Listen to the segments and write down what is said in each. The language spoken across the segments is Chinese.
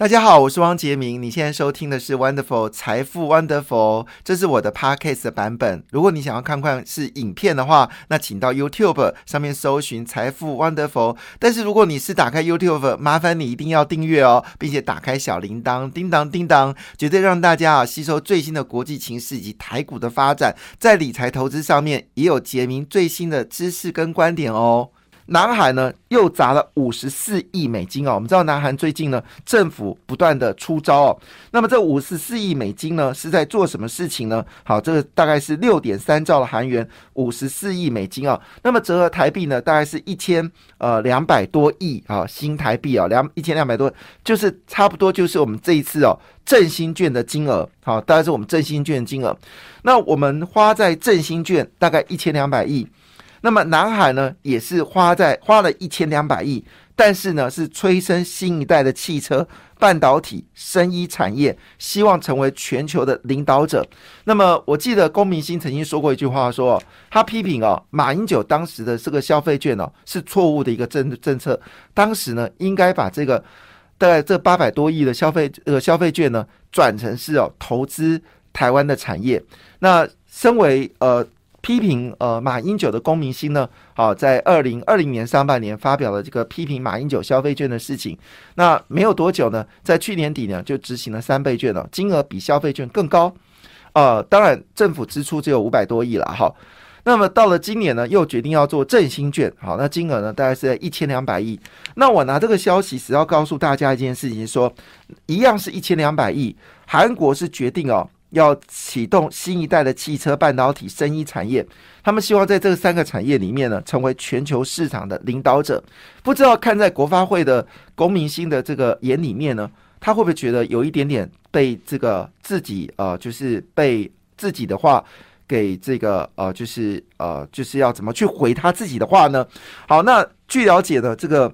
大家好，我是汪杰明。你现在收听的是 Wonderful 财富 Wonderful，这是我的 Podcast 的版本。如果你想要看看是影片的话，那请到 YouTube 上面搜寻财富 Wonderful。但是如果你是打开 YouTube，麻烦你一定要订阅哦，并且打开小铃铛，叮当叮当，绝对让大家啊吸收最新的国际情势以及台股的发展，在理财投资上面也有杰明最新的知识跟观点哦。南韩呢又砸了五十四亿美金哦，我们知道南韩最近呢政府不断的出招哦，那么这五十四亿美金呢是在做什么事情呢？好，这个大概是六点三兆的韩元，五十四亿美金啊，那么折合台币呢大概是一千呃两百多亿啊新台币啊两一千两百多，就是差不多就是我们这一次哦振兴券的金额，好，大概是我们振兴券的金额，那我们花在振兴券大概一千两百亿。那么南海呢，也是花在花了一千两百亿，但是呢，是催生新一代的汽车、半导体、生医产业，希望成为全球的领导者。那么我记得龚明鑫曾经说过一句话，说他批评哦，马英九当时的这个消费券哦是错误的一个政政策，当时呢应该把这个大概这八百多亿的消费呃消费券呢转成是哦投资台湾的产业。那身为呃。批评呃马英九的公民心呢？好，在二零二零年上半年发表了这个批评马英九消费券的事情。那没有多久呢，在去年底呢就执行了三倍券了，金额比消费券更高。呃，当然政府支出只有五百多亿了哈。那么到了今年呢，又决定要做振兴券，好，那金额呢大概是在一千两百亿。那我拿这个消息是要告诉大家一件事情，说一样是一千两百亿，韩国是决定哦。要启动新一代的汽车、半导体、生医产业，他们希望在这三个产业里面呢，成为全球市场的领导者。不知道看在国发会的公民心的这个眼里面呢，他会不会觉得有一点点被这个自己呃，就是被自己的话给这个呃，就是呃，就是要怎么去回他自己的话呢？好，那据了解的这个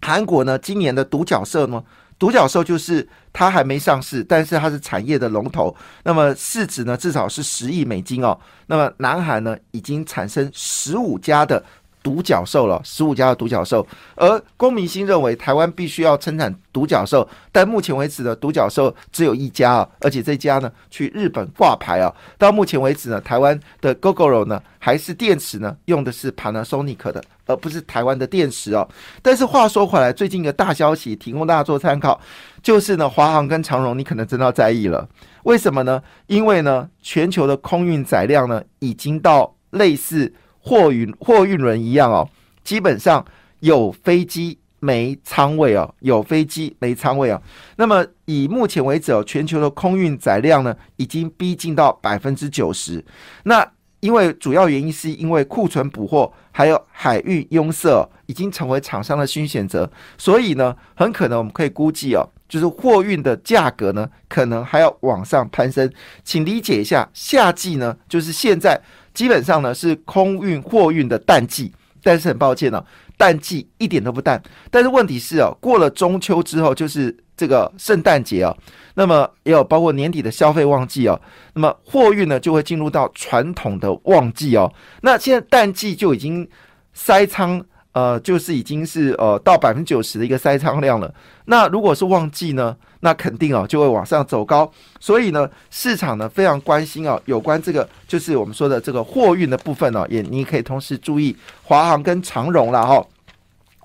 韩国呢，今年的独角兽呢？独角兽就是它还没上市，但是它是产业的龙头。那么市值呢，至少是十亿美金哦。那么南韩呢，已经产生十五家的。独角兽了，十五家的独角兽，而公明鑫认为台湾必须要生产独角兽，但目前为止呢，独角兽只有一家啊，而且这家呢去日本挂牌啊。到目前为止呢，台湾的 GoGoRo 呢还是电池呢用的是 Panasonic 的，而不是台湾的电池哦。但是话说回来，最近一个大消息提供大家做参考，就是呢，华航跟长荣你可能真的要在意了。为什么呢？因为呢，全球的空运载量呢已经到类似。货运货运轮一样哦，基本上有飞机没仓位哦，有飞机没仓位哦。那么以目前为止哦，全球的空运载量呢，已经逼近到百分之九十。那因为主要原因是因为库存补货，还有海运拥塞，已经成为厂商的新选择。所以呢，很可能我们可以估计哦，就是货运的价格呢，可能还要往上攀升。请理解一下，夏季呢，就是现在。基本上呢是空运货运的淡季，但是很抱歉呢，淡季一点都不淡。但是问题是哦，过了中秋之后就是这个圣诞节哦，那么也有包括年底的消费旺季哦，那么货运呢就会进入到传统的旺季哦。那现在淡季就已经塞仓。呃，就是已经是呃到百分之九十的一个塞仓量了。那如果是旺季呢，那肯定啊就会往上走高。所以呢，市场呢非常关心啊，有关这个就是我们说的这个货运的部分哦，也你可以同时注意华航跟长荣了哈。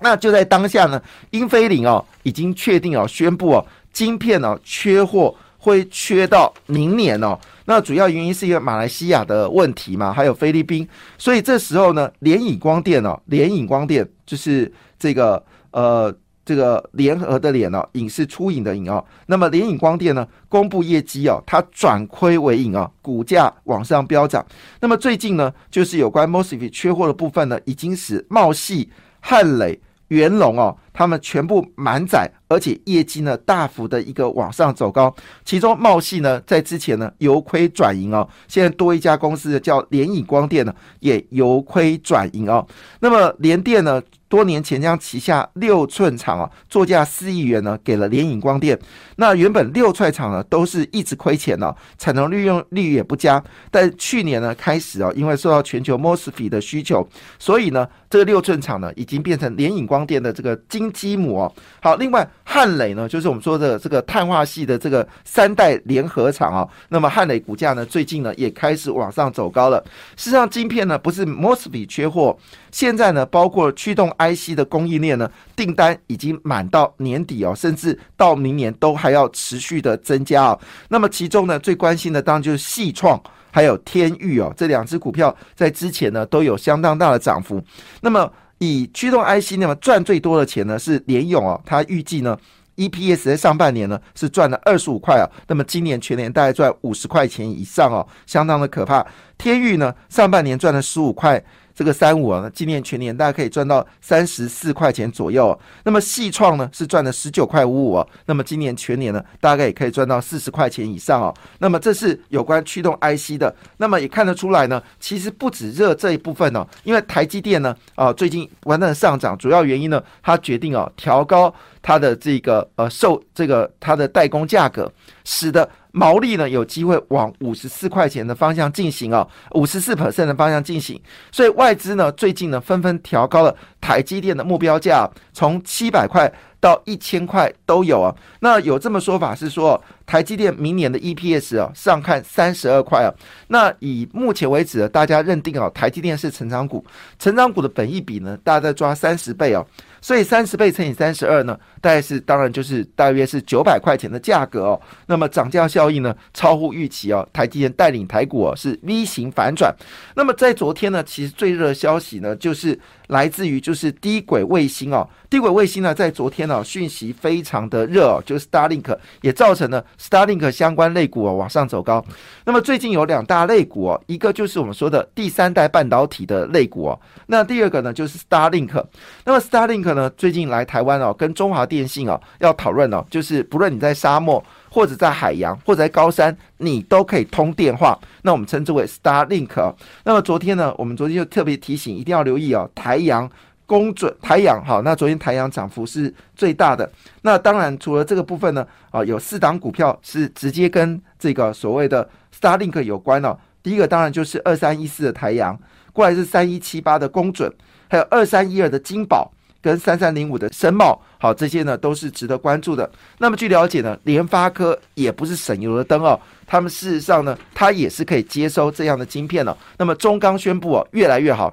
那就在当下呢，英飞凌哦已经确定哦宣布哦，晶片哦缺货会缺到明年哦。那主要原因是因为马来西亚的问题嘛，还有菲律宾，所以这时候呢，联影光电哦，联影光电就是这个呃这个联合的联哦，影视出影的影哦，那么联影光电呢公布业绩哦，它转亏为盈啊，股价往上飙涨。那么最近呢，就是有关 mosfet 缺货的部分呢，已经使茂系、汉磊、元龙哦。他们全部满载，而且业绩呢大幅的一个往上走高。其中茂系呢在之前呢由亏转盈哦，现在多一家公司叫联影光电呢也由亏转盈哦。那么联电呢多年前将旗下六寸厂啊作价四亿元呢给了联影光电。那原本六寸厂呢都是一直亏钱哦，产能利用率也不佳。但去年呢开始哦，因为受到全球 mosfet 的需求，所以呢这个六寸厂呢已经变成联影光电的这个金。基姆哦。好，另外汉磊呢，就是我们说的这个碳化系的这个三代联合厂啊。那么汉磊股价呢，最近呢也开始往上走高了。事实上，晶片呢不是 mosfet 缺货，现在呢包括驱动 IC 的供应链呢订单已经满到年底哦，甚至到明年都还要持续的增加哦。那么其中呢最关心的当然就是细创还有天域哦，这两只股票在之前呢都有相当大的涨幅。那么以驱动 IC 那么赚最多的钱呢是联勇哦，它预计呢 EPS 在上半年呢是赚了二十五块啊，那么今年全年大概赚五十块钱以上哦，相当的可怕。天域呢上半年赚了十五块。这个三五啊，今年全年大家可以赚到三十四块钱左右。那么细创呢是赚了十九块五五哦。那么今年全年呢，大概也可以赚到四十块钱以上哦。那么这是有关驱动 IC 的。那么也看得出来呢，其实不止热这一部分哦，因为台积电呢啊最近不断的上涨，主要原因呢，它决定哦调高它的这个呃售这个它的代工价格，使得。毛利呢有机会往五十四块钱的方向进行啊，五十四 percent 的方向进行，所以外资呢最近呢纷纷调高了台积电的目标价，从七百块到一千块都有啊。那有这么说法是说，台积电明年的 EPS 啊上看三十二块啊。那以目前为止，大家认定啊，台积电是成长股，成长股的本益比呢，大家在抓三十倍哦。所以三十倍乘以三十二呢，大概是当然就是大约是九百块钱的价格哦。那么涨价效应呢，超乎预期哦。台积电带领台股哦是 V 型反转。那么在昨天呢，其实最热消息呢，就是来自于就是低轨卫星哦。低轨卫星呢，在昨天讯息非常的热哦，就是 Starlink 也造成了 Starlink 相关类股哦往上走高。那么最近有两大类股哦，一个就是我们说的第三代半导体的类股哦，那第二个呢就是 Starlink。那么 Starlink 呢，最近来台湾哦，跟中华电信哦要讨论哦，就是不论你在沙漠或者在海洋或者在高山，你都可以通电话。那我们称之为 Starlink。那么昨天呢，我们昨天就特别提醒，一定要留意哦，台阳。公准台阳好，那昨天台阳涨幅是最大的。那当然除了这个部分呢，啊，有四档股票是直接跟这个所谓的 Starlink 有关哦。第一个当然就是二三一四的台阳，过来是三一七八的公准，还有二三一二的金宝跟三三零五的深茂，好，这些呢都是值得关注的。那么据了解呢，联发科也不是省油的灯哦，他们事实上呢，它也是可以接收这样的晶片哦。那么中钢宣布哦，越来越好。